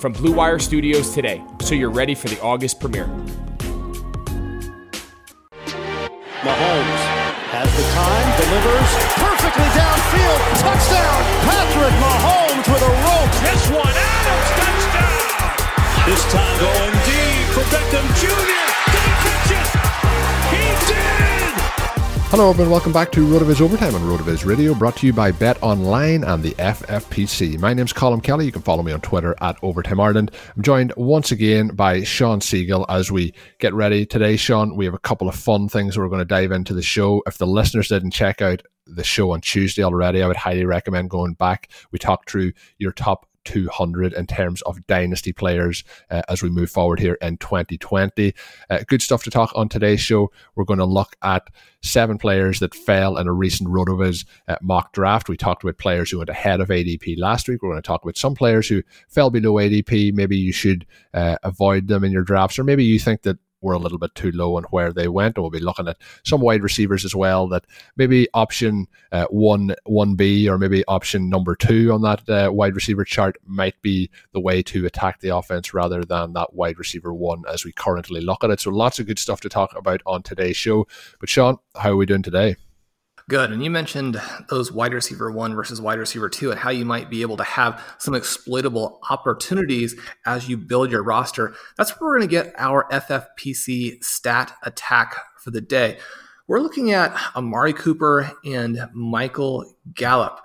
from Blue Wire Studios today so you're ready for the August premiere. Mahomes has the time, delivers perfectly downfield. Touchdown! Patrick Mahomes with a rope. This one, Adams, touchdown! This time going deep for Beckham Jr. Did he catch it? He did! Hello, everyone. Welcome back to RotoViz Overtime on RotoViz Radio, brought to you by Bet Online and the FFPC. My name's Colm Kelly. You can follow me on Twitter at Overtime Ireland. I'm joined once again by Shawn Siegele as we get ready today. Shawn, we have a couple of fun things we're going to dive into the show. If the listeners didn't check out the show on Tuesday already, I would highly recommend going back. We talked through your top 200 in terms of dynasty players uh, as we move forward here in 2020. Uh, good stuff to talk on today's show. We're going to look at seven players that fell in a recent RotoViz uh, mock draft. We talked about players who went ahead of ADP last week. We're going to talk about some players who fell below ADP. Maybe you should uh, avoid them in your drafts, or maybe you think that were a little bit too low on where they went. And we'll be looking at some wide receivers as well that maybe option uh, one one B or maybe option number two on that uh, wide receiver chart might be the way to attack the offense rather than that wide receiver one as we currently look at it. So lots of good stuff to talk about on today's show. But Shawn, how are we doing today? Good. And you mentioned those wide receiver one versus wide receiver two and how you might be able to have some exploitable opportunities as you build your roster. That's where we're going to get our FFPC stat attack for the day. We're looking at Amari Cooper and Michael Gallup.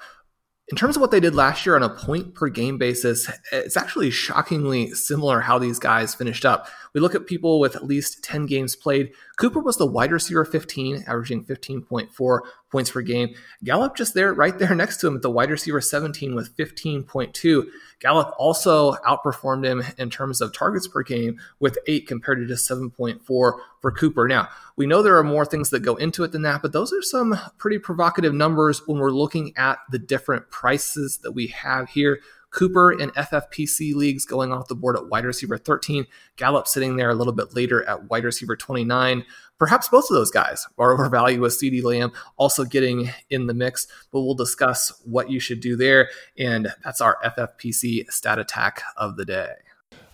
In terms of what they did last year on a point per game basis, it's actually shockingly similar how these guys finished up. We look at people with at least 10 games played. Cooper was the wide receiver 15, averaging 15.4 points per game. Gallup just there, right there next to him at the wide receiver 17 with 15.2. Gallup also outperformed him in terms of targets per game with eight compared to just 7.4 for Cooper. Now, we know there are more things that go into it than that, but those are some pretty provocative numbers when we're looking at the different prices that we have here. Cooper in FFPC leagues going off the board at wide receiver 13. Gallup sitting there a little bit later at wide receiver 29. Perhaps both of those guys are overvalued with CeeDee Lamb also getting in the mix, but we'll discuss what you should do there. And that's our FFPC stat attack of the day.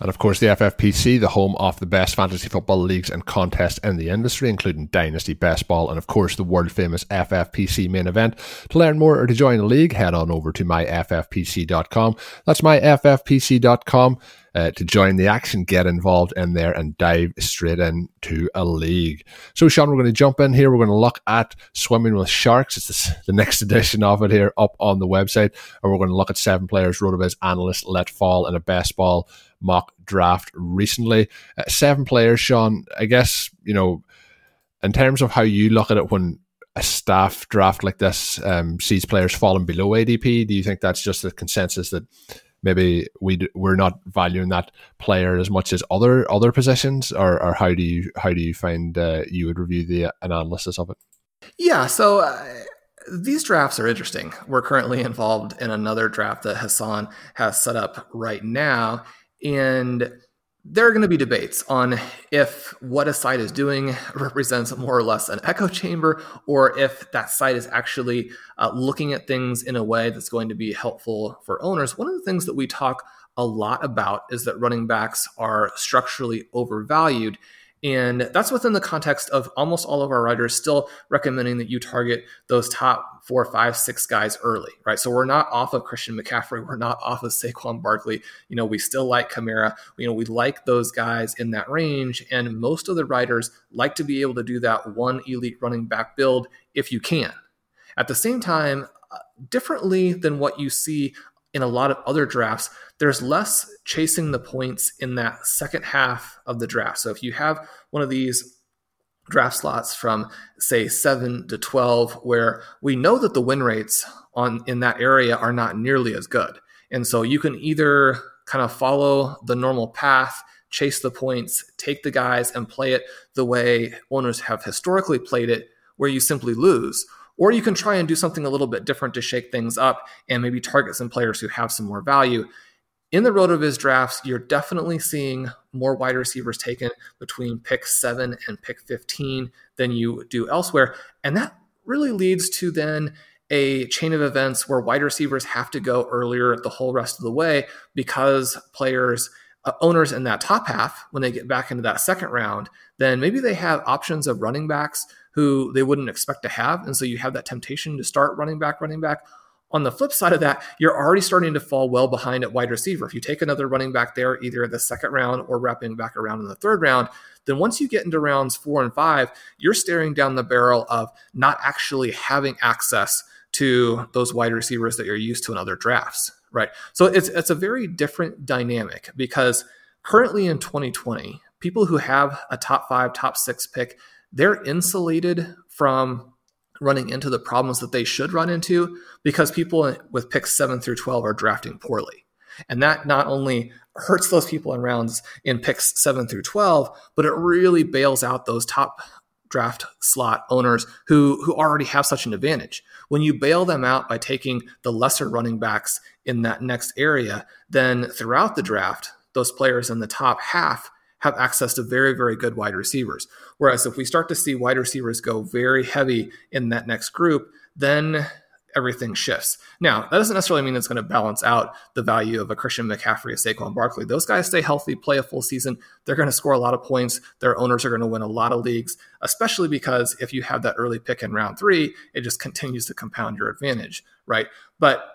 And of course, the FFPC, the home of the best fantasy football leagues and contests in the industry, including Dynasty Best Ball and, of course, the world famous FFPC main event. To learn more or to join the league, head on over to myffpc.com. That's myffpc.com. Uh, to join the action, get involved in there and dive straight into a league. So, Shawn, we're going to jump in here. We're going to look at swimming with sharks. It's the next edition of it here up on the website. And we're going to look at seven players RotoViz analysts let fall in a best ball mock draft recently. Uh, seven players, Shawn. I guess, you know, in terms of how you look at it when a staff draft like this um, sees players falling below ADP, do you think that's just a consensus that maybe we we're not valuing that player as much as other other positions, or, or how do you how do you find uh, you would review the analysis of it? Yeah, so. Uh, these drafts are interesting. We're currently involved in another draft that Hassan has set up right now. And there are going to be debates on if what a site is doing represents more or less an echo chamber, or if that site is actually uh, looking at things in a way that's going to be helpful for owners. One of the things that we talk a lot about is that running backs are structurally overvalued. And that's within the context of almost all of our writers still recommending that you target those top four, five, six guys early, right? So we're not off of Christian McCaffrey. We're not off of Saquon Barkley. You know, we still like Kamara. You know, we like those guys in that range. And most of the writers like to be able to do that one elite running back build if you can. At the same time, uh, differently than what you see in a lot of other drafts, there's less chasing the points in that second half of the draft. So if you have one of these draft slots from say 7 to 12 where we know that the win rates on in that area are not nearly as good. And so you can either kind of follow the normal path chase the points, take the guys, and play it the way owners have historically played it, where you simply lose. Or you can try and do something a little bit different to shake things up and maybe target some players who have some more value. In the RotoViz drafts, you're definitely seeing more wide receivers taken between pick seven and pick 15 than you do elsewhere. And that really leads to then a chain of events where wide receivers have to go earlier the whole rest of the way because players uh, owners in that top half when they get back into that second round then maybe they have options of running backs who they wouldn't expect to have and so you have that temptation to start running back running back on the flip side of that, you're already starting to fall well behind at wide receiver. If you take another running back there, either in the second round or wrapping back around in the third round, then once you get into rounds four and five, you're staring down the barrel of not actually having access to those wide receivers that you're used to in other drafts, right? So it's it's a very different dynamic because currently in 2020, people who have a top five, top six pick, they're insulated from running into the problems that they should run into because people with picks seven through 12 are drafting poorly. And that not only hurts those people in rounds in picks seven through 12, but it really bails out those top draft slot owners who who already have such an advantage. When you bail them out by taking the lesser running backs in that next area, then throughout the draft, those players in the top half have access to very very good wide receivers. Whereas if we start to see wide receivers go very heavy in that next group, then everything shifts. Now, that doesn't necessarily mean it's going to balance out the value of a Christian McCaffrey, a Saquon Barkley. Those guys stay healthy, play a full season. They're going to score a lot of points. Their owners are going to win a lot of leagues, especially because if you have that early pick in round three, it just continues to compound your advantage, right? But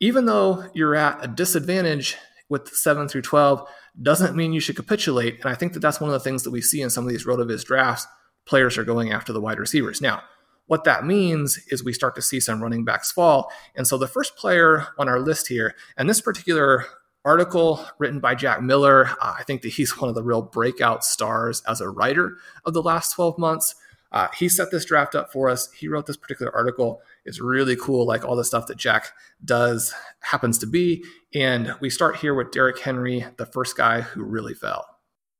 even though you're at a disadvantage with seven through 12, doesn't mean you should capitulate. And I think that that's one of the things that we see in some of these RotoViz drafts. Players are going after the wide receivers. Now, what that means is we start to see some running backs fall. And so the first player on our list here, and this particular article written by Jack Miller, uh, I think that he's one of the real breakout stars as a writer of the last 12 months. Uh, he set this draft up for us. He wrote this particular article. It's really cool, like all the stuff that Jack does happens to be. And we start here with Derrick Henry, the first guy who really fell.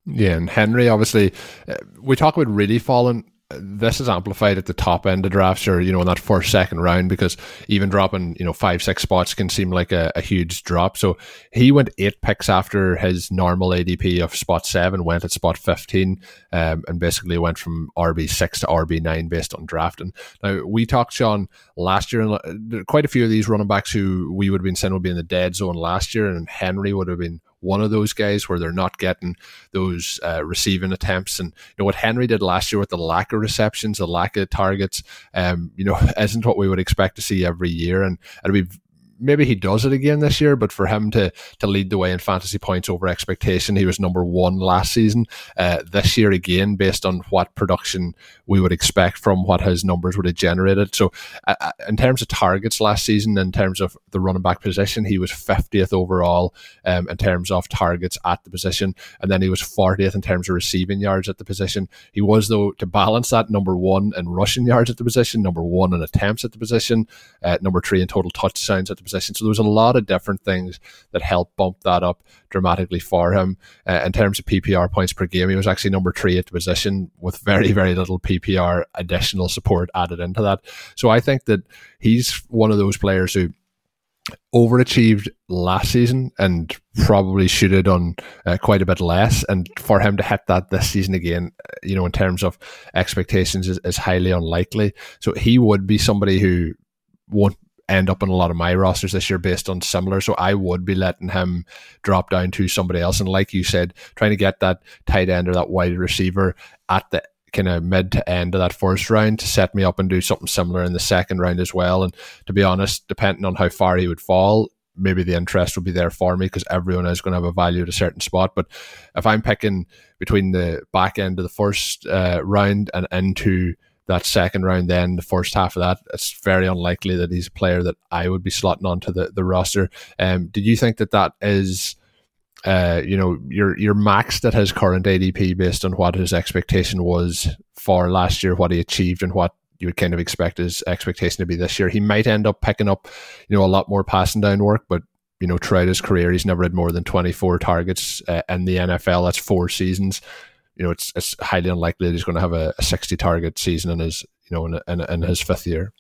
Yeah, and Henry, obviously, uh, we talk about really falling this is amplified at the top end of drafts or you know in that first second round because even dropping you know five six spots can seem like a, a, huge drop. So he went eight picks after his normal adp of spot seven went at spot 15 um, and basically went from rb6 to rb9 based on drafting. Now we talked shawn last year and quite a few of these running backs who we would have been saying would be in the dead zone last year and henry would have been one of those guys where they're not getting those uh, receiving attempts. And you know what Henry did last year with the lack of receptions, the lack of targets, um, you know, isn't what we would expect to see every year. And it'll be maybe he does it again this year, but for him to to lead the way in fantasy points over expectation, he was number one last season. Uh, this year again, based on what production we would expect from what his numbers would have generated. So, uh, uh in terms of targets last season, in terms of the running back position, he was 50th overall um, in terms of targets at the position, and then he was 40th in terms of receiving yards at the position. He was though to balance that number one in rushing yards at the position, number one in attempts at the position, uh, number three in total touchdowns at the position. So there was a lot of different things that helped bump that up dramatically for him. Uh, in terms of PPR points per game, he was actually number three at the position with very, very little PPR additional support added into that. So I think that he's one of those players who overachieved last season and probably should have done uh, quite a bit less. And for him to hit that this season again, you know, in terms of expectations, is, is highly unlikely. So he would be somebody who won't end up in a lot of my rosters this year based on similar. So I would be letting him drop down to somebody else. And like you said, trying to get that tight end or that wide receiver at the kind of mid to end of that first round to set me up and do something similar in the second round as well. And to be honest, depending on how far he would fall, maybe the interest will be there for me because everyone is going to have a value at a certain spot. But if I'm picking between the back end of the first uh, round and into that second round, then the first half of that, it's very unlikely that he's a player that I would be slotting onto the, the roster. Um, did you think that that is, uh, you know, your your maxed at his current ADP based on what his expectation was for last year, what he achieved, and what you would kind of expect his expectation to be this year? He might end up picking up, you know, a lot more passing down work, but you know, throughout his career, he's never had more than 24 targets uh, in the NFL. That's four seasons. You know, it's, it's highly unlikely that he's going to have a, a 60 target season in his, you know, in, in, in his fifth year.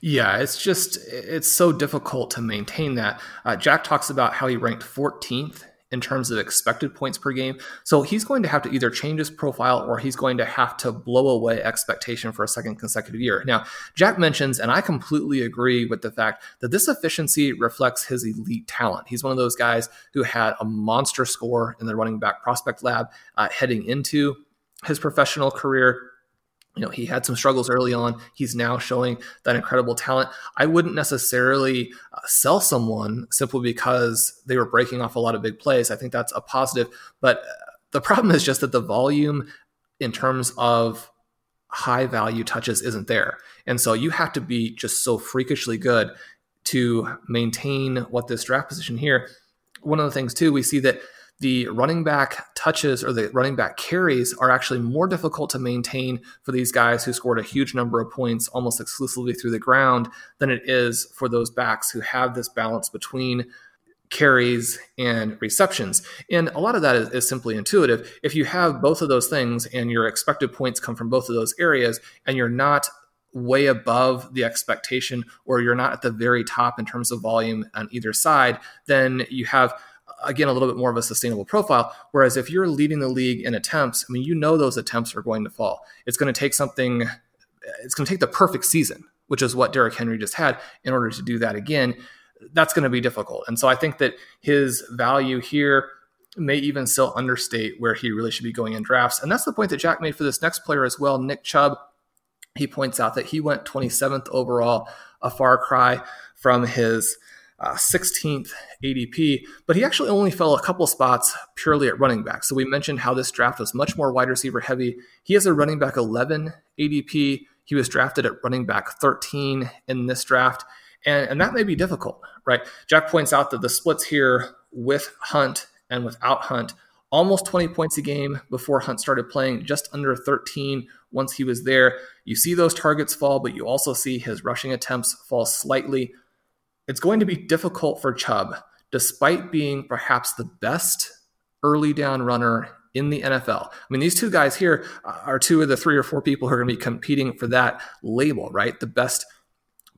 Yeah, it's just it's so difficult to maintain that. Uh, Jack talks about how he ranked 14th in terms of expected points per game. So he's going to have to either change his profile or he's going to have to blow away expectation for a second consecutive year. Now, Jack mentions, and I completely agree with the fact that this efficiency reflects his elite talent. He's one of those guys who had a monster score in the running back prospect lab uh, heading into his professional career you know, he had some struggles early on. He's now showing that incredible talent. I wouldn't necessarily uh, sell someone simply because they were breaking off a lot of big plays. I think that's a positive. But uh, the problem is just that the volume in terms of high value touches isn't there. And so you have to be just so freakishly good to maintain what this draft position here. One of the things, too, we see that the running back touches or the running back carries are actually more difficult to maintain for these guys who scored a huge number of points almost exclusively through the ground than it is for those backs who have this balance between carries and receptions. And a lot of that is, is, simply intuitive. If you have both of those things and your expected points come from both of those areas and you're not way above the expectation or you're not at the very top in terms of volume on either side, then you have again a little bit more of a sustainable profile. Whereas if you're leading the league in attempts, I mean, you know those attempts are going to fall. It's going to take something. It's going to take the perfect season, which is what Derrick Henry just had, in order to do that again. That's going to be difficult. And so I think that his value here may even still understate where he really should be going in drafts. And that's the point that Jack made for this next player as well, Nick Chubb. He points out that he went 27th overall, a far cry from his uh, 16th ADP, but he actually only fell a couple spots purely at running back. So we mentioned how this draft was much more wide receiver heavy. He has a running back 11 ADP. He was drafted at running back 13 in this draft. And, and that may be difficult, right? Jack points out that the splits here with Hunt and without Hunt, almost 20 points a game before Hunt started playing, just under 13 once he was there. You see those targets fall, but you also see his rushing attempts fall slightly it's going to be difficult for Chubb, despite being perhaps the best early down runner in the NFL. I mean, these two guys here are two of the three or four people who are going to be competing for that label, right? The best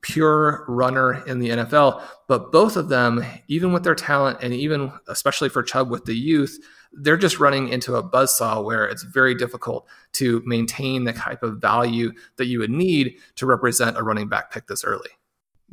pure runner in the NFL. But both of them, even with their talent and even especially for Chubb with the youth, they're just running into a buzzsaw where it's very difficult to maintain the type of value that you would need to represent a running back pick this early.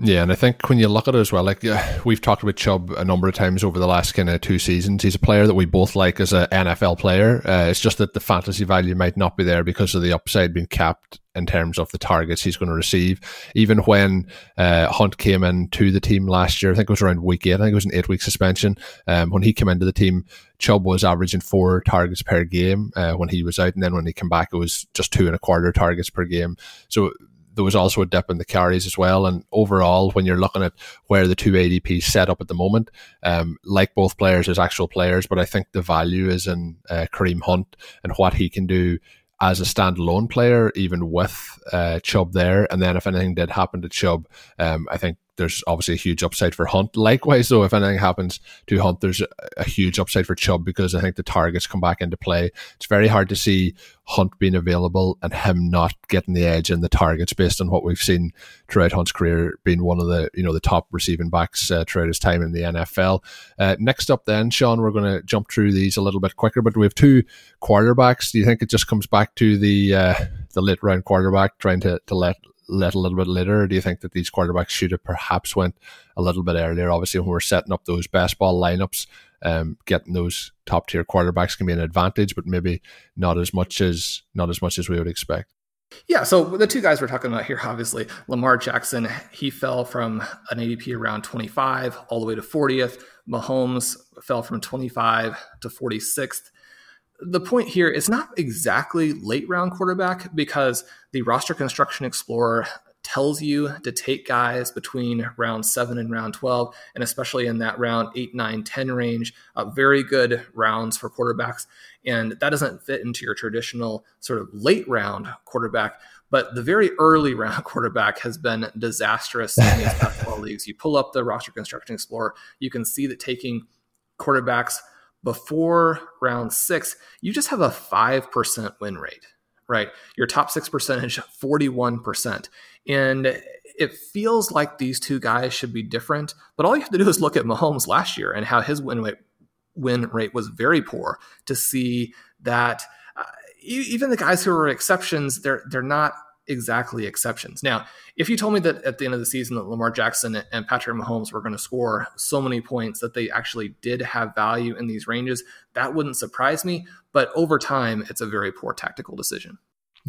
Yeah, and I think when you look at it as well, like we've talked about Chubb a number of times over the last kind of two seasons. He's a player that we both like as an NFL player. Uh, it's just that the fantasy value might not be there because of the upside being capped in terms of the targets he's going to receive. Even when uh, Hunt came into the team last year, I think it was around week eight. I think it was an eight week suspension. Um, when he came into the team, Chubb was averaging four targets per game uh, when he was out, and then when he came back, it was just two and a quarter targets per game. So there was also a dip in the carries as well. And overall, when you're looking at where the two ADPs set up at the moment, um, like both players as actual players, but I think the value is in uh, Kareem Hunt and what he can do as a standalone player, even with uh, Chubb there. And then if anything did happen to Chubb, um, I think there's obviously a huge upside for Hunt. Likewise, though, if anything happens to Hunt, there's a, a, huge upside for Chubb because I think the targets come back into play. It's very hard to see Hunt being available and him not getting the edge in the targets based on what we've seen throughout Hunt's career, being one of the you know the top receiving backs uh, throughout his time in the NFL. Uh, next up, then, Shawn, we're going to jump through these a little bit quicker, but we have two quarterbacks. Do you think it just comes back to the uh, the late round quarterback trying to to let let a little bit later? Do you think that these quarterbacks should have perhaps went a little bit earlier? Obviously, when we're setting up those best ball lineups, um, getting those top tier quarterbacks can be an advantage, but maybe not as much as not as much as we would expect. Yeah, so the two guys we're talking about here, obviously, Lamar Jackson, he fell from an ADP around 25 all the way to 40th. Mahomes fell from 25 to 46th the point here is not exactly late round quarterback because the roster construction explorer tells you to take guys between round seven and round 12, and especially in that round eight, nine, 10 range. Uh, very good rounds for quarterbacks. And that doesn't fit into your traditional sort of late round quarterback. But the very early round quarterback has been disastrous in these best ball leagues. You pull up the roster construction explorer, you can see that taking quarterbacks before round six, you just have a 5% win rate, right? Your top six percentage, 41%. And it feels like these two guys should be different, but all you have to do is look at Mahomes last year and how his win rate, win rate was very poor to see that uh, even the guys who are exceptions, they're they're not exactly exceptions. Now, if you told me that at the end of the season that Lamar Jackson and Patrick Mahomes were going to score so many points that they actually did have value in these ranges, that wouldn't surprise me. But over time, it's a very poor tactical decision.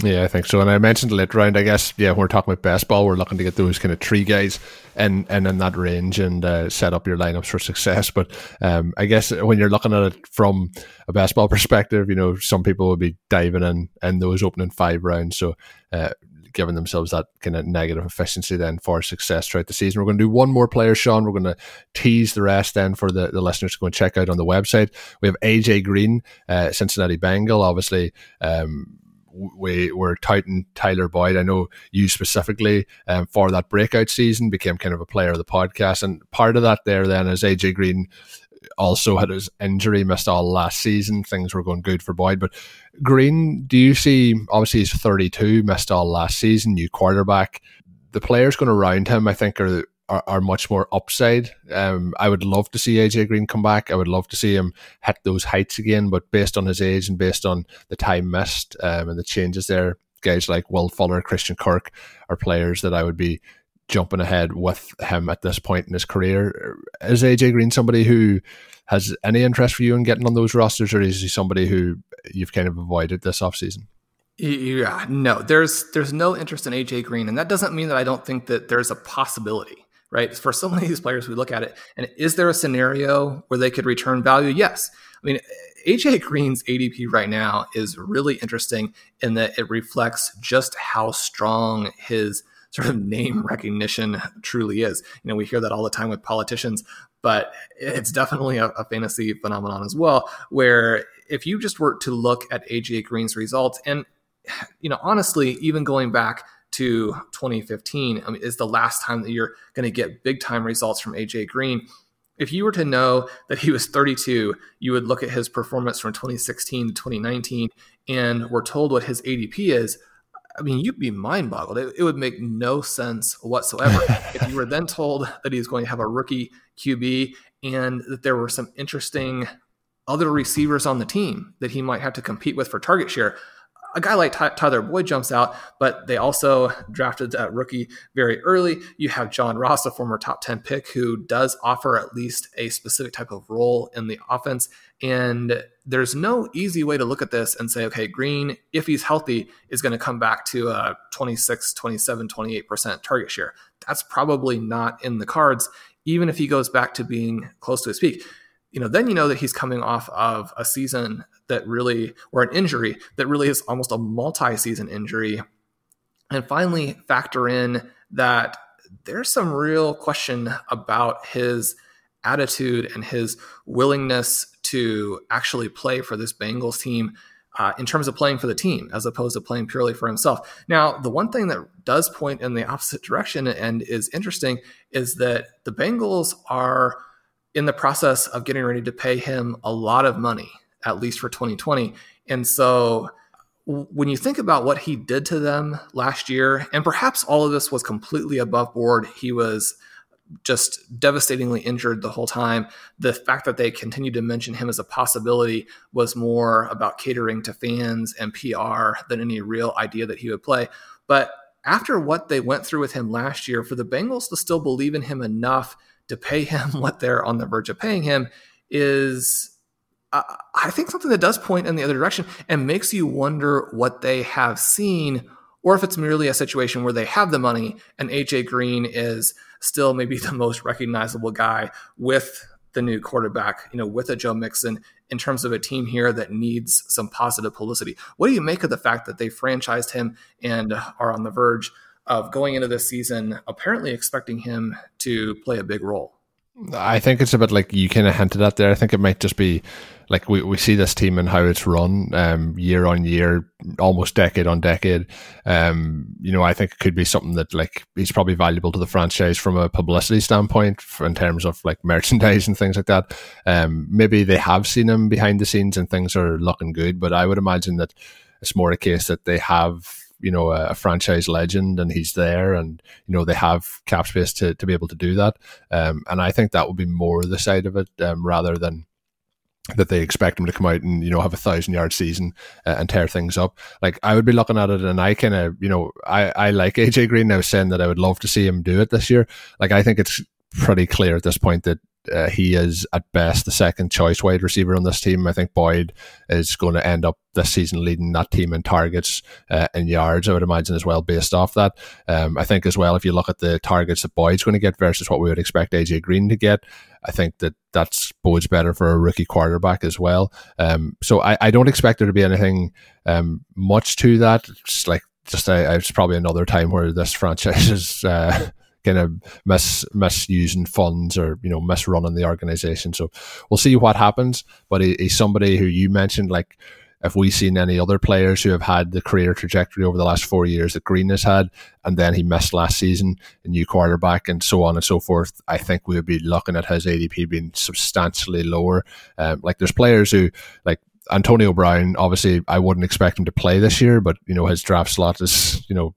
Yeah, I think so. And I mentioned late round. I guess yeah, when we're talking about best ball, we're looking to get those kind of three guys and and in that range and uh, set up your lineups for success. But um, I guess when you're looking at it from a best ball perspective, you know, some people will be diving in in those opening five rounds. So uh, giving themselves that kind of negative efficiency then for success throughout the season. We're going to do one more player, Shawn. We're going to tease the rest then for the, the listeners to go and check out on the website. We have AJ Green, uh, Cincinnati Bengal, obviously. Um, we were touting Tyler Boyd. I know you specifically um, for that breakout season became kind of a player of the podcast, and part of that there then is AJ Green also had his injury, missed all last season. Things were going good for Boyd, but Green, do you see? Obviously, he's 32, missed all last season. New quarterback. The players going around him, I think, are are, much more upside. Um, I would love to see AJ Green come back. I would love to see him hit those heights again. But based on his age and based on the time missed um, and the changes there, guys like Will Fuller, Christian Kirk are players that I would be jumping ahead with him at this point in his career. Is AJ Green somebody who has any interest for you in getting on those rosters, or is he somebody who you've kind of avoided this offseason? Yeah, no, there's there's no interest in AJ Green, and that doesn't mean that I don't think that there's a possibility right? For so many of these players, we look at it, and is there a scenario where they could return value? Yes. I mean, AJ Green's ADP right now is really interesting in that it reflects just how strong his sort of name recognition truly is. You know, we hear that all the time with politicians, but it's definitely a, a fantasy phenomenon as well, where if you just were to look at AJ Green's results, and, you know, honestly, even going back to 2015 I mean, is the last time that you're going to get big time results from AJ Green. If you were to know that he was 32, you would look at his performance from 2016 to 2019 and we're told what his ADP is. I mean, you'd be mind boggled. It, it, would make no sense whatsoever if you were then told that he's going to have a rookie QB and that there were some interesting other receivers on the team that he might have to compete with for target share a guy like Tyler Boyd jumps out, but they also drafted that rookie very early. You have John Ross, a former top 10 pick, who does offer at least a specific type of role in the offense. And there's no easy way to look at this and say, okay, Green, if he's healthy, is going to come back to a 26, 27, 28% target share. That's probably not in the cards, even if he goes back to being close to his peak you know, then you know that he's coming off of a season that really, or an injury that really is almost a multi season injury. And finally, factor in that there's some real question about his attitude and his willingness to actually play for this Bengals team uh, in terms of playing for the team as opposed to playing purely for himself. Now, the one thing that does point in the opposite direction and is interesting is that the Bengals are in the process of getting ready to pay him a lot of money, at least for 2020. And so when you think about what he did to them last year, and perhaps all of this was completely above board, he was just devastatingly injured the whole time. The fact that they continued to mention him as a possibility was more about catering to fans and PR than any real idea that he would play. But after what they went through with him last year, for the Bengals to still believe in him enough to pay him what they're on the verge of paying him is uh, I think something that does point in the other direction and makes you wonder what they have seen, or if it's merely a situation where they have the money and AJ Green is still maybe the most recognizable guy with the new quarterback, you know, with a Joe Mixon in terms of a team here that needs some positive publicity. What do you make of the fact that they franchised him and are on the verge of going into this season, apparently expecting him to play a big role. I think it's a bit like you kind of hinted at there. I think it might just be like we, we see this team and how it's run um, year on year, almost decade on decade. Um, you know, I think it could be something that like he's probably valuable to the franchise from a publicity standpoint in terms of like merchandise and things like that. Um, maybe they have seen him behind the scenes and things are looking good, but I would imagine that it's more a case that they have you know a, a, franchise legend and he's there and you know they have cap space to, to be able to do that um, and I think that would be more the side of it um, rather than that they expect him to come out and you know have a thousand yard season uh, and tear things up. Like I would be looking at it, and I kind of you know I I like AJ Green. I was saying that I would love to see him do it this year. Like I think it's pretty clear at this point that uh, he is at best the second choice wide receiver on this team. I think Boyd is going to end up this season leading that team in targets uh, and yards. I would imagine as well, based off that. Um, I think as well, if you look at the targets that Boyd's going to get versus what we would expect AJ Green to get, I think that that's bodes better for a rookie quarterback as well. Um, so I, I, don't expect there to be anything um, much to that. It's like just a, it's probably another time where this franchise is. Uh, kind of mis misusing funds or you know misrunning the organization. So we'll see what happens. But he, he's somebody who you mentioned like if we've seen any other players who have had the career trajectory over the last four years that Green has had, and then he missed last season, a new quarterback, and so on and so forth, I think we would be looking at his ADP being substantially lower. Um, like there's players who, like Antonio Brown, obviously I wouldn't expect him to play this year, but you know his draft slot is you know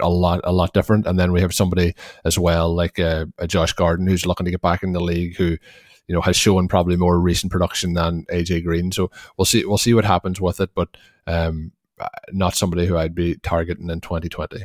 a lot a lot different. And then we have somebody as well like uh, a Josh Gordon who's looking to get back in the league who you know has shown probably more recent production than AJ Green. So we'll see we'll see what happens with it, but um, not somebody who I'd be targeting in 2020.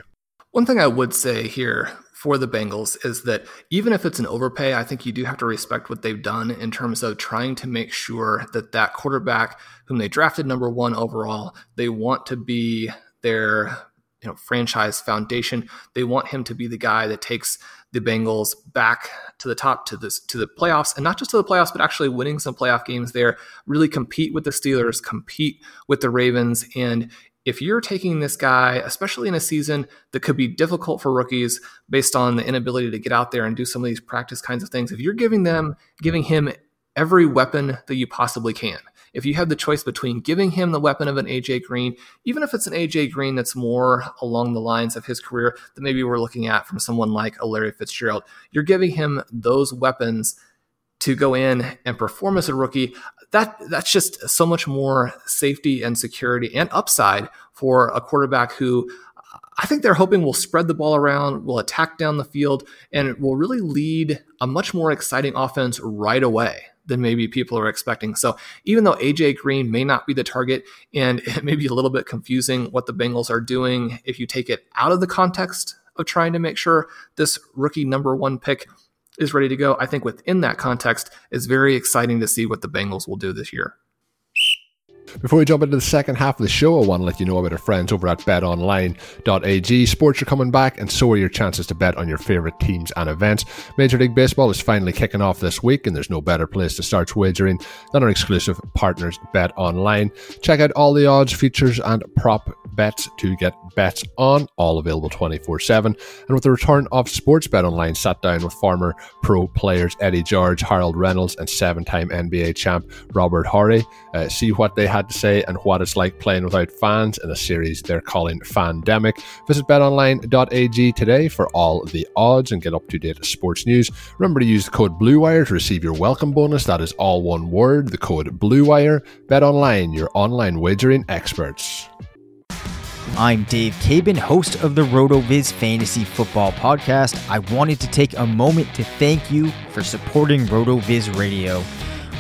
One thing I would say here for the Bengals is that even if it's an overpay, I think you do have to respect what they've done in terms of trying to make sure that that quarterback whom they drafted number one overall, they want to be their you know franchise foundation. They want him to be the guy that takes the Bengals back to the top to this to the playoffs, and not just to the playoffs, but actually winning some playoff games there. Really compete with the Steelers, compete with the Ravens, and if you're taking this guy, especially in a season that could be difficult for rookies based on the inability to get out there and do some of these practice kinds of things, if you're giving them, giving him every weapon that you possibly can, if you have the choice between giving him the weapon of an AJ Green, even if it's an AJ Green that's more along the lines of his career that maybe we're looking at from someone like a Larry Fitzgerald, you're giving him those weapons to go in and perform as a rookie. That that's just so much more safety and security and upside for a quarterback who I think they're hoping will spread the ball around, will attack down the field, and will really lead a much more exciting offense right away than maybe people are expecting. So even though AJ Green may not be the target and it may be a little bit confusing what the Bengals are doing if you take it out of the context of trying to make sure this rookie number one pick is ready to go, I think within that context, it's very exciting to see what the Bengals will do this year. Before we jump into the second half of the show, I want to let you know about our friends over at betonline.ag. Sports are coming back, and so are your chances to bet on your favorite teams and events. Major League Baseball is finally kicking off this week, and there's no better place to start wagering than our exclusive partners, Bet Online. Check out all the odds, features, and prop bets to get bets on, all available 24 7. And with the return of Sports Bet Online, sat down with former pro players Eddie George, Harold Reynolds, and seven time NBA champ Robert Horry. Uh, see what they had to say and what it's like playing without fans in a series they're calling Fandemic. Visit betonline.ag today for all the odds and get up to date sports news. Remember to use the code BLUEWIRE to receive your welcome bonus. That is all one word, the code BLUEWIRE. Bet online, your online wagering experts. I'm Dave Caban, host of the RotoViz Fantasy Football Podcast. I wanted to take a moment to thank you for supporting RotoViz Radio.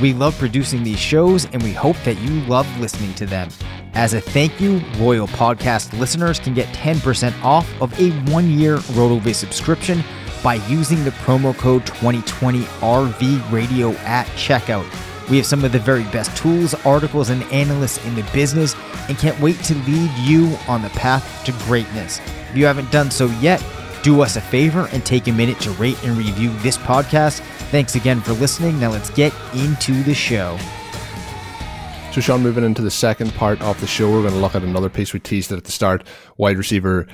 We love producing these shows and we hope that you love listening to them. As a thank you, Royal Podcast listeners can get 10% off of a one year RotoViz subscription by using the promo code 2020 RV Radio at checkout. We have some of the very best tools, articles, and analysts in the business and can't wait to lead you on the path to greatness. If you haven't done so yet, do us a favor and take a minute to rate and review this podcast Thanks again for listening. Now let's get into the show. So, Shawn, moving into the second part of the show, we're going to look at another piece we teased at the start wide receiver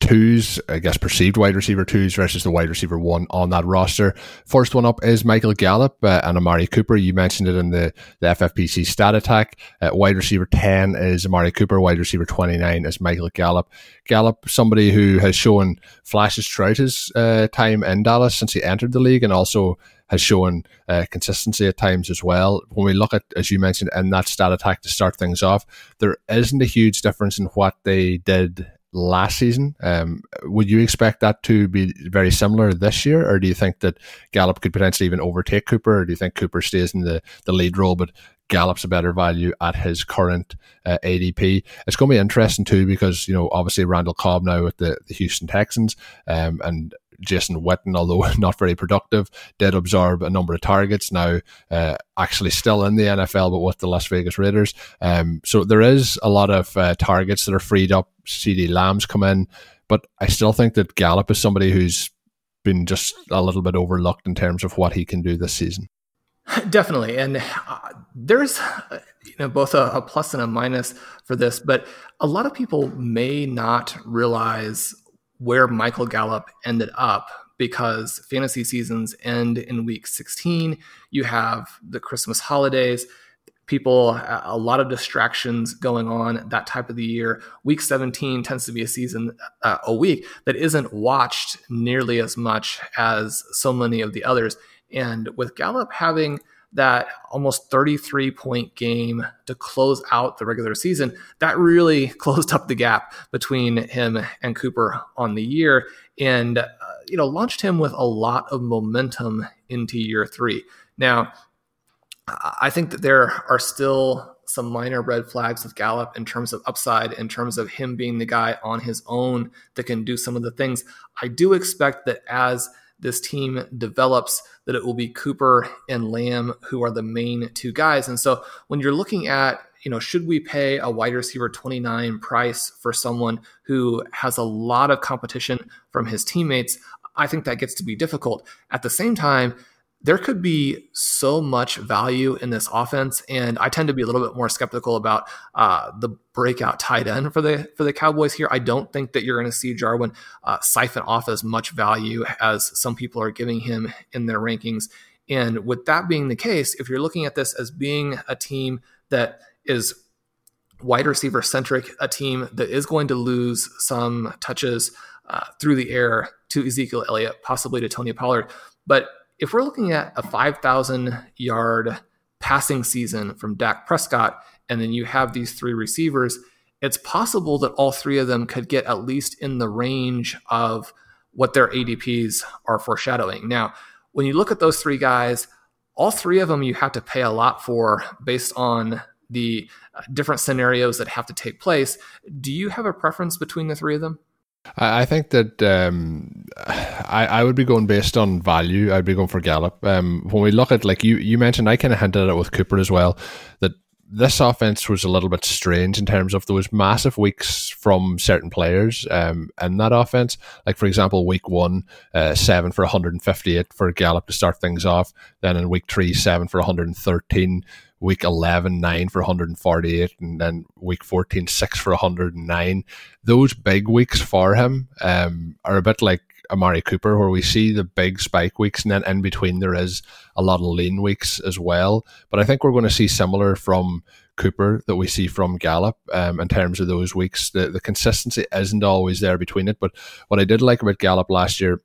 twos, I guess perceived wide receiver twos versus the wide receiver one on that roster. First one up is Michael Gallup uh, and Amari Cooper. You mentioned it in the, the FFPC stat attack. Uh, wide receiver 10 is Amari Cooper. Wide receiver 29 is Michael Gallup. Gallup, somebody who has shown flashes throughout his uh, time in Dallas since he entered the league and also has shown uh, consistency at times as well. When we look at, as you mentioned, in that stat attack to start things off, there isn't a huge difference in what they did last season. Um, would you expect that to be very similar this year, or do you think that Gallup could potentially even overtake Cooper, or do you think Cooper stays in the, the lead role, but Gallup's a better value at his current uh, ADP? It's going to be interesting too because you know obviously Randall Cobb now with the, the Houston Texans, um, and Jason Witten, although not very productive, did absorb a number of targets. Now, uh, actually still in the NFL, but with the Las Vegas Raiders. Um, so there is a lot of uh, targets that are freed up. CeeDee Lamb's come in, but I still think that Gallup is somebody who's been just a little bit overlooked in terms of what he can do this season. Definitely, and uh, there's you know both a, a plus and a minus for this, but a lot of people may not realize where Michael Gallup ended up because fantasy seasons end in week 16. You have the Christmas holidays, people, a lot of distractions going on that type of the year. Week 17 tends to be a season, uh, a week that isn't watched nearly as much as so many of the others. And with Gallup having that almost 33 point game to close out the regular season, that really closed up the gap between him and Cooper on the year and, uh, you know, launched him with a lot of momentum into year three. Now, I think that there are still some minor red flags with Gallup in terms of upside, in terms of him being the guy on his own that can do some of the things. I do expect that as this team develops, that it will be Cooper and Lamb who are the main two guys. And so when you're looking at, you know, should we pay a wide receiver 29 price for someone who has a lot of competition from his teammates? I think that gets to be difficult. At the same time, there could be so much value in this offense, and I tend to be a little bit more skeptical about uh, the breakout tight end for the for the Cowboys here. I don't think that you're going to see Jarwin uh, siphon off as much value as some people are giving him in their rankings. And with that being the case, if you're looking at this as being a team that is wide receiver centric, a team that is going to lose some touches uh, through the air to Ezekiel Elliott, possibly to Tony Pollard, but if we're looking at a 5,000 yard passing season from Dak Prescott, and then you have these three receivers, it's possible that all three of them could get at least in the range of what their ADPs are foreshadowing. Now, when you look at those three guys, all three of them you have to pay a lot for based on the uh, different scenarios that have to take place. Do you have a preference between the three of them? I, think that um, I, I would be going based on value. I'd be going for Gallup. Um, when we look at like you, you mentioned, I kind of hinted at it with Cooper as well that this offense was a little bit strange in terms of those massive weeks from certain players um, in that offense. Like, for example, week one, uh, seven for 158 for Gallup to start things off. Then in week three, seven for 113 week 11, 9 for 148, and then week 14, 6 for 109. Those big weeks for him um, are a bit like Amari Cooper, where we see the big spike weeks, and then in between there is a lot of lean weeks as well. But I think we're going to see similar from Cooper that we see from Gallup um, in terms of those weeks. The, the consistency isn't always there between it. But what I did like about Gallup last year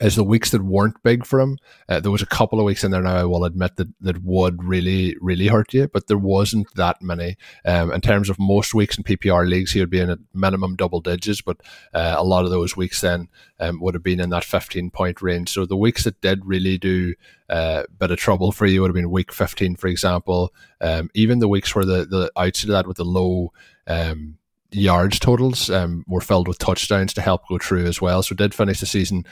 is the weeks that weren't big for him. Uh, there was a couple of weeks in there now, I will admit, that, that would really, really hurt you, but there wasn't that many. Um, in terms of most weeks in PPR leagues, he would be in a minimum double digits, but uh, a lot of those weeks then um, would have been in that 15 point range. So the weeks that did really do uh, a bit of trouble for you would have been week 15, for example. Um, even the weeks where the, the outside of that with the low, um, yards totals um, were filled with touchdowns to help go through as well. So did finish the season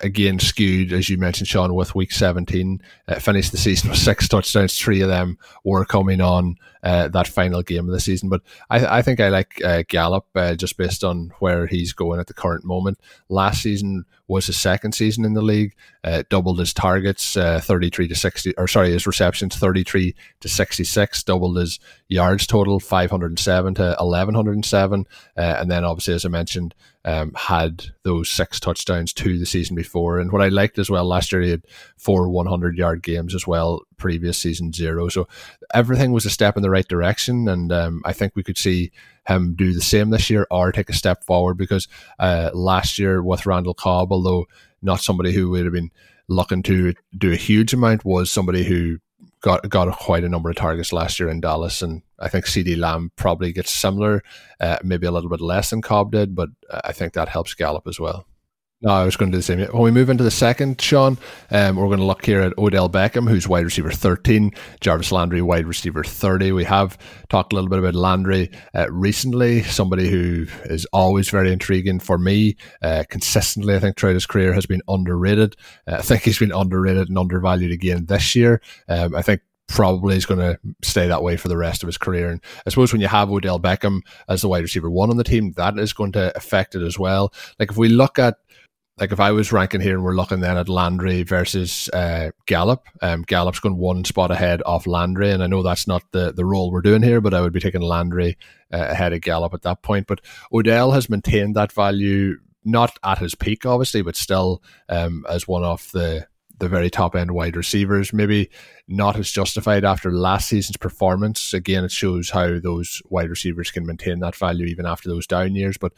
again skewed, as you mentioned, Shawn, with week 17. Uh, finished the season with six touchdowns. Three of them were coming on uh, that final game of the season. But I, I think I like uh, Gallup uh, just based on where he's going at the current moment. Last season was his second season in the league, uh, doubled his targets, uh, 33 to 60, or sorry, his receptions, 33 to 66, doubled his yards total, 507 to 1107. Uh, and then obviously, as I mentioned, um, had those six touchdowns to the season before. And what I liked as well last year, he had four 100 yard games as well, previous season zero. So everything was a step in the right direction. And um, I think we could see him do the same this year or take a step forward because uh, last year with Randall Cobb, although not somebody who would have been looking to do a huge amount, was somebody who got got quite a number of targets last year in Dallas, and I think CeeDee Lamb probably gets similar, uh, maybe a little bit less than Cobb did, but I think that helps Gallup as well. No, I was going to do the same. When we move into the second, Shawn, um, we're going to look here at Odell Beckham, who's wide receiver 13, Jarvis Landry, wide receiver 30. We have talked a little bit about Landry uh, recently, somebody who is always very intriguing for me. Uh, consistently, I think, throughout his career has been underrated. Uh, I think he's been underrated and undervalued again this year. Um, I think probably is going to stay that way for the rest of his career. And I suppose when you have Odell Beckham as the wide receiver one on the team, that is going to affect it as well. Like if we look at like if I was ranking here and we're looking then at Landry versus uh, Gallup, um, Gallup's going one spot ahead of Landry, and I know that's not the the role we're doing here, but I would be taking Landry uh, ahead of Gallup at that point. But Odell has maintained that value, not at his peak, obviously, but still um, as one of the the very top end wide receivers. Maybe not as justified after last season's performance. Again, it shows how those wide receivers can maintain that value even after those down years, but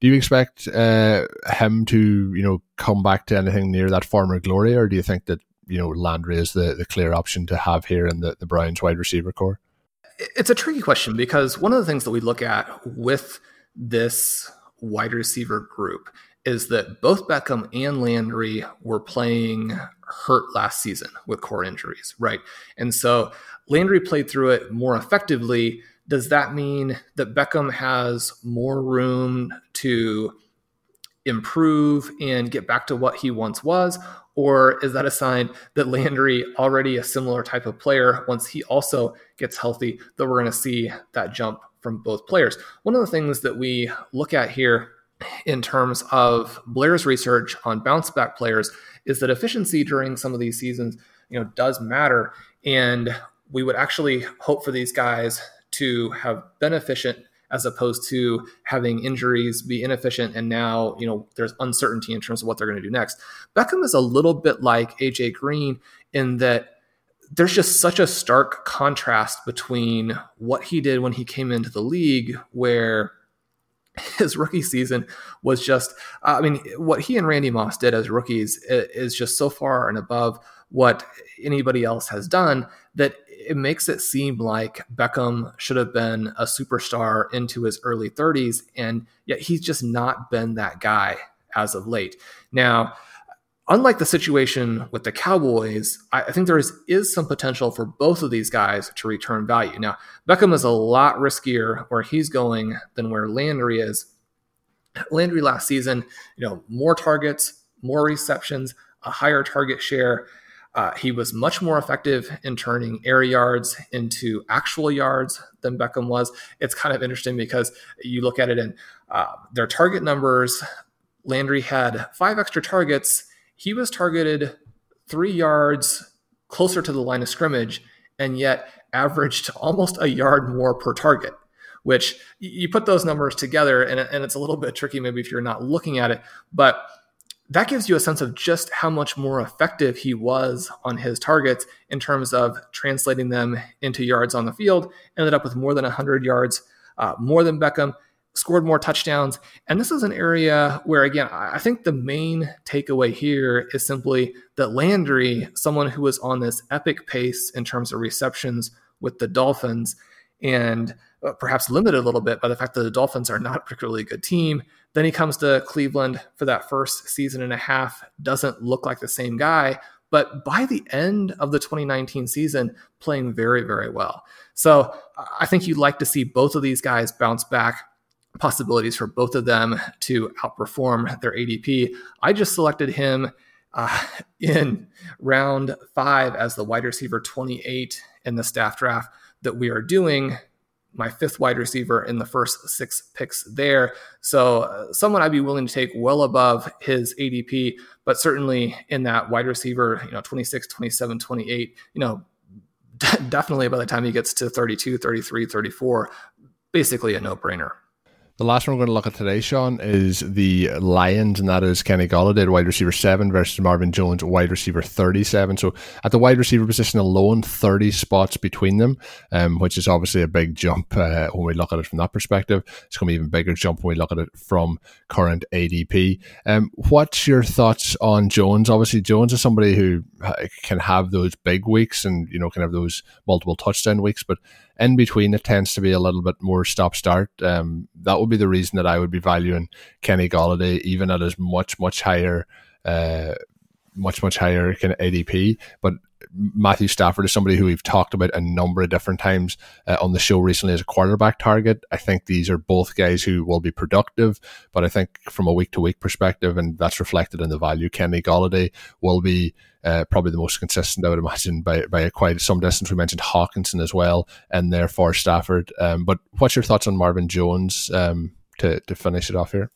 do you expect uh, him to, you know, come back to anything near that former glory, or do you think that you know Landry is the, the clear option to have here in the, the Browns wide receiver corps? It's a tricky question because one of the things that we look at with this wide receiver group is that both Beckham and Landry were playing hurt last season with core injuries, right? And so Landry played through it more effectively does that mean that Beckham has more room to improve and get back to what he once was? Or is that a sign that Landry, already a similar type of player, once he also gets healthy, that we're going to see that jump from both players? One of the things that we look at here in terms of Blair's research on bounce back players is that efficiency during some of these seasons, you know, does matter. And we would actually hope for these guys to have been efficient as opposed to having injuries be inefficient. And now you know there's uncertainty in terms of what they're going to do next. Beckham is a little bit like aj green in that there's just such a stark contrast between what he did when he came into the league where his rookie season was just i mean what he and randy moss did as rookies is just so far and above what anybody else has done that it makes it seem like Beckham should have been a superstar into his early 30s, and yet he's just not been that guy as of late. Now, unlike the situation with the Cowboys, I think there is, is some potential for both of these guys to return value. Now, Beckham is a lot riskier where he's going than where Landry is. Landry last season, you know, more targets, more receptions, a higher target share. Uh, he was much more effective in turning air yards into actual yards than Beckham was. It's kind of interesting because you look at it and uh, their target numbers. Landry had five extra targets. He was targeted three yards closer to the line of scrimmage and yet averaged almost a yard more per target which you put those numbers together and, and it's a little bit tricky maybe if you're not looking at it but that gives you a sense of just how much more effective he was on his targets in terms of translating them into yards on the field. Ended up with more than 100 yards, uh, more than Beckham, scored more touchdowns. And this is an area where, again, I think the main takeaway here is simply that Landry, someone who was on this epic pace in terms of receptions with the Dolphins, and uh, perhaps limited a little bit by the fact that the Dolphins are not a particularly good team. Then he comes to Cleveland for that first season and a half, doesn't look like the same guy, but by the end of the 2019 season, playing very, very well. So I think you'd like to see both of these guys bounce back. Possibilities for both of them to outperform their ADP. I just selected him uh, in round five as the wide receiver 28 in the staff draft that we are doing, my fifth wide receiver in the first six picks there. So, uh, someone I'd be willing to take well above his ADP, but certainly in that wide receiver, you know, 26, 27, 28, you know, definitely by the time he gets to 32, 33, 34, basically a no brainer. The last one we're going to look at today, Shawn, is the Lions, and that is Kenny Golladay, wide receiver seven, versus Marvin Jones, wide receiver thirty-seven. So at the wide receiver position alone, thirty spots between them, um, which is obviously a big jump uh, when we look at it from that perspective. It's going to be even bigger jump when we look at it from current ADP. Um, what's your thoughts on Jones? Obviously, Jones is somebody who can have those big weeks and you know can have those multiple touchdown weeks, but in between it tends to be a little bit more stop start. Um, that would be the reason that I would be valuing Kenny Golladay even at his much much higher, uh, much much higher kind of ADP. But Matthew Stafford is somebody who we've talked about a number of different times uh, on the show recently as a quarterback target. I think these are both guys who will be productive, but I think from a week to week perspective, and that's reflected in the value, Kenny Golladay will be uh, probably the most consistent, I would imagine, by by quite some distance. We mentioned Hockenson as well, and therefore Stafford. Um, but what's your thoughts on Marvin Jones um, to to finish it off here?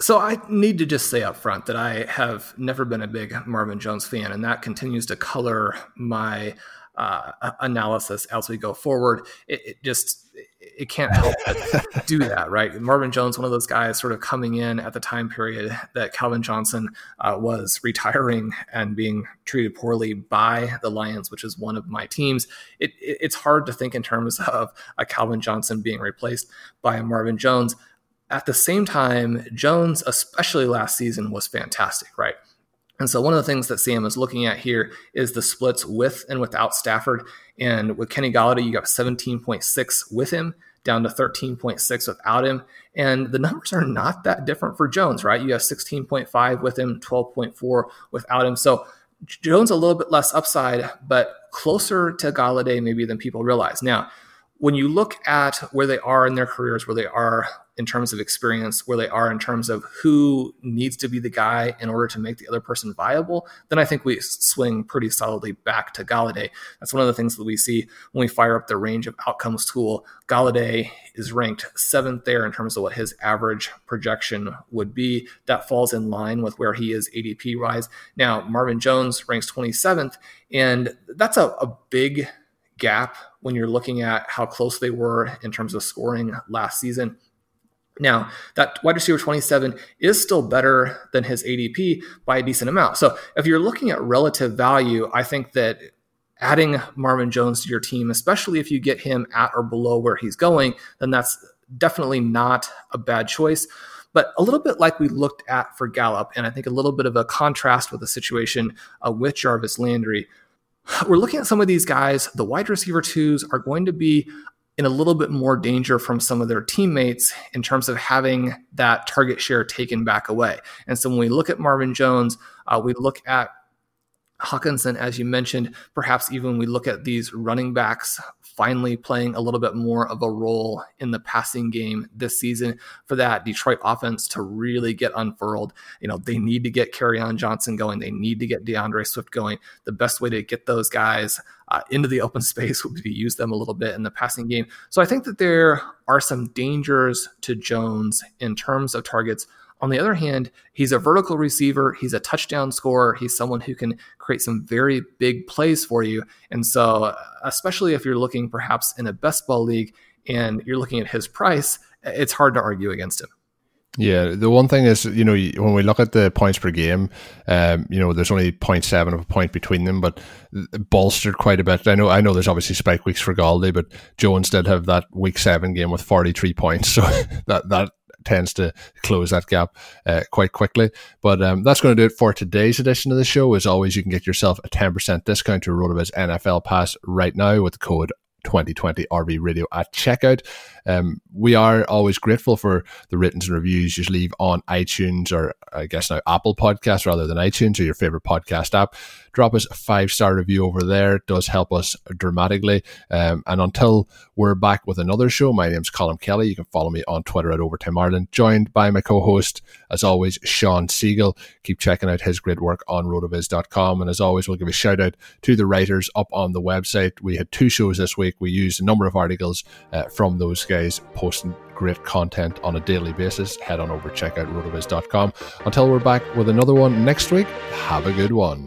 So I need to just say up front that I have never been a big Marvin Jones fan, and that continues to color my uh, analysis as we go forward. It, it just it can't help but do that, right? Marvin Jones, one of those guys, sort of coming in at the time period that Calvin Johnson uh, was retiring and being treated poorly by the Lions, which is one of my teams. It, it, it's hard to think in terms of a Calvin Johnson being replaced by a Marvin Jones. At the same time, Jones, especially last season, was fantastic, right? And so one of the things that Sam is looking at here is the splits with and without Stafford. And with Kenny Golladay, you got 17.6 with him, down to 13.6 without him. And the numbers are not that different for Jones, right? You have 16.5 with him, 12.4 without him. So Jones a little bit less upside, but closer to Golladay maybe than people realize. Now, when you look at where they are in their careers, where they are in terms of experience, where they are in terms of who needs to be the guy in order to make the other person viable, then I think we swing pretty solidly back to Golladay. That's one of the things that we see when we fire up the range of outcomes tool. Golladay is ranked seventh there in terms of what his average projection would be. That falls in line with where he is ADP wise. Now, Marvin Jones ranks 27th, and that's a, a big gap when you're looking at how close they were in terms of scoring last season. Now, that wide receiver 27 is still better than his ADP by a decent amount. So, if you're looking at relative value, I think that adding Marvin Jones to your team, especially if you get him at or below where he's going, then that's definitely not a bad choice. But a little bit like we looked at for Gallup, and I think a little bit of a contrast with the situation uh, with Jarvis Landry we're looking at some of these guys. The wide receiver twos are going to be in a little bit more danger from some of their teammates in terms of having that target share taken back away. And so when we look at Marvin Jones, uh, we look at Hockenson, as you mentioned, perhaps even we look at these running backs finally playing a little bit more of a role in the passing game this season for that Detroit offense to really get unfurled. You know, they need to get Kerryon Johnson going. They need to get D'Andre Swift going. The best way to get those guys uh, into the open space would be to use them a little bit in the passing game. So I think that there are some dangers to Jones in terms of targets on the other hand, he's a vertical receiver, he's a touchdown scorer, he's someone who can create some very big plays for you. And so, especially if you're looking perhaps in a best ball league and you're looking at his price, it's hard to argue against him. Yeah, the one thing is, you know, when we look at the points per game, um, you know, there's only 0.7 of a point between them, but bolstered quite a bit. I know, I know, there's obviously spike weeks for Golladay, but Jones did have that week seven game with 43 points, so that that tends to close that gap uh, quite quickly. But um, that's going to do it for today's edition of the show. As always, you can get yourself a 10% discount to RotoViz NFL Pass right now with the code 2020 RV Radio at checkout. Um, we are always grateful for the ratings and reviews you leave on iTunes or I guess now Apple Podcasts rather than iTunes or your favorite podcast app. Drop us a five star review over there. It does help us dramatically. Um, and until we're back with another show, my name's Colm Kelly. You can follow me on Twitter at Overtime Ireland, joined by my co host, as always, Shawn Siegele. Keep checking out his great work on rotoviz.com. And as always, we'll give a shout out to the writers up on the website. We had two shows this week. We use a number of articles uh, from those guys posting great content on a daily basis. Head on over, check out rotoviz.com. Until we're back with another one next week, have a good one.